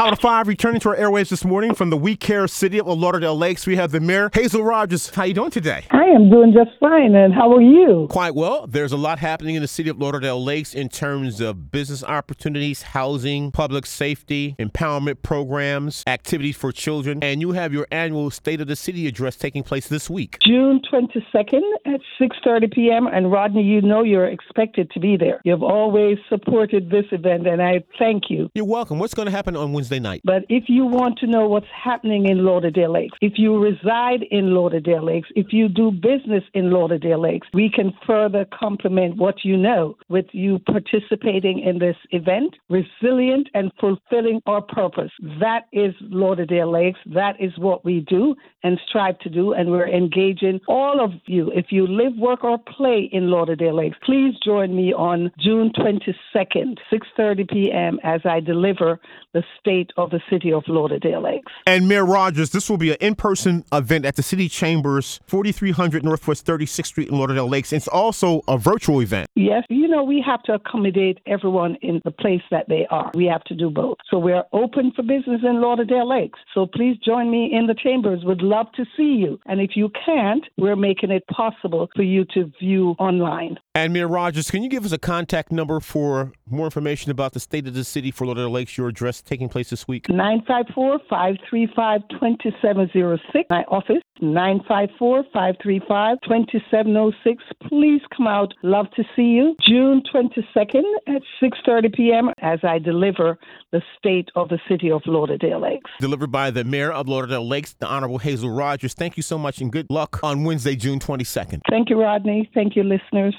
Out of five, returning to our airwaves this morning from the We Care City of Lauderdale Lakes, we have the mayor, Hazel Rogers. How are you doing today? I am doing just fine, and how are you? Quite well. There's a lot happening in the city of Lauderdale Lakes in terms of business opportunities, housing, public safety, empowerment programs, activities for children, and you have your annual State of the City address taking place this week. June 22nd at 6:30 p.m. And Rodney, you know you're expected to be there. You've always supported this event, and I thank you. You're welcome. What's going to happen on Wednesday night? But if you want to know what's happening in Lauderdale Lakes, if you reside in Lauderdale Lakes, if you do business in Lauderdale Lakes, we can further complement what you know with you participating in this event, resilient and fulfilling our purpose. That is Lauderdale Lakes. That is what we do and strive to do, and we're engaging all of you. If you live, work, or play in Lauderdale Lakes, please join me on June 22nd, 6:30 p.m. as I deliver the state of the city of Lauderdale Lakes. And Mayor Rogers, this will be an in-person event at the City Chambers, 4300 Northwest 36th Street in Lauderdale Lakes. It's also a virtual event. Yes, you know, we have to accommodate everyone in the place that they are. We have to do both. So we're open for business in Lauderdale Lakes. So please join me in the chambers. Would love to see you. And if you can't, we're making it possible for you to view online. And Mayor Rogers, can you give us a contact number for more information about the state of the city for Lauderdale Lakes, your address taking place this week? 954 535 2706. My office, 954 535 2706. Please come out. Love to see you. June 22nd at 6.30 p.m. as I deliver the state of the city of Lauderdale Lakes. Delivered by the mayor of Lauderdale Lakes, the Honorable Hazel Rogers. Thank you so much and good luck on Wednesday, June 22nd. Thank you, Rodney. Thank you, listeners.